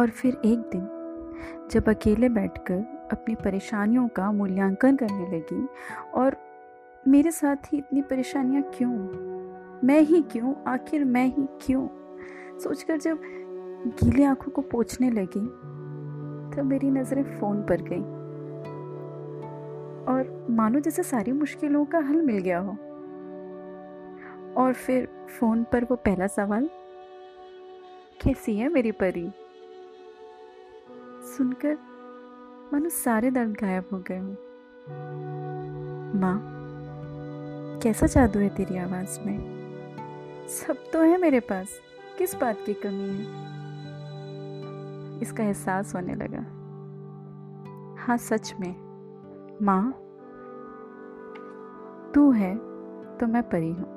और फिर एक दिन, जब अकेले बैठकर अपनी परेशानियों का मूल्यांकन करने लगी और मेरे साथ ही इतनी परेशानियाँ क्यों? मैं ही क्यों? आखिर मैं ही क्यों? सोचकर जब गीले आँखों को पोछने लगी, तब मेरी नज़रें फ़ोन पर गई। और मानो जैसे सारी मुश्किलों का हल मिल गया हो। और फिर फ़ोन पर वो पहला सवाल, कैसी है मेरी परी? सुनकर मानो सारे दर्द गायब हो गए हूँ। माँ, कैसा जादू है तेरी आवाज़ में? सब तो है मेरे पास। किस बात की कमी है? इसका एहसास होने लगा। हाँ सच में। माँ, तू है तो मैं परी हूँ।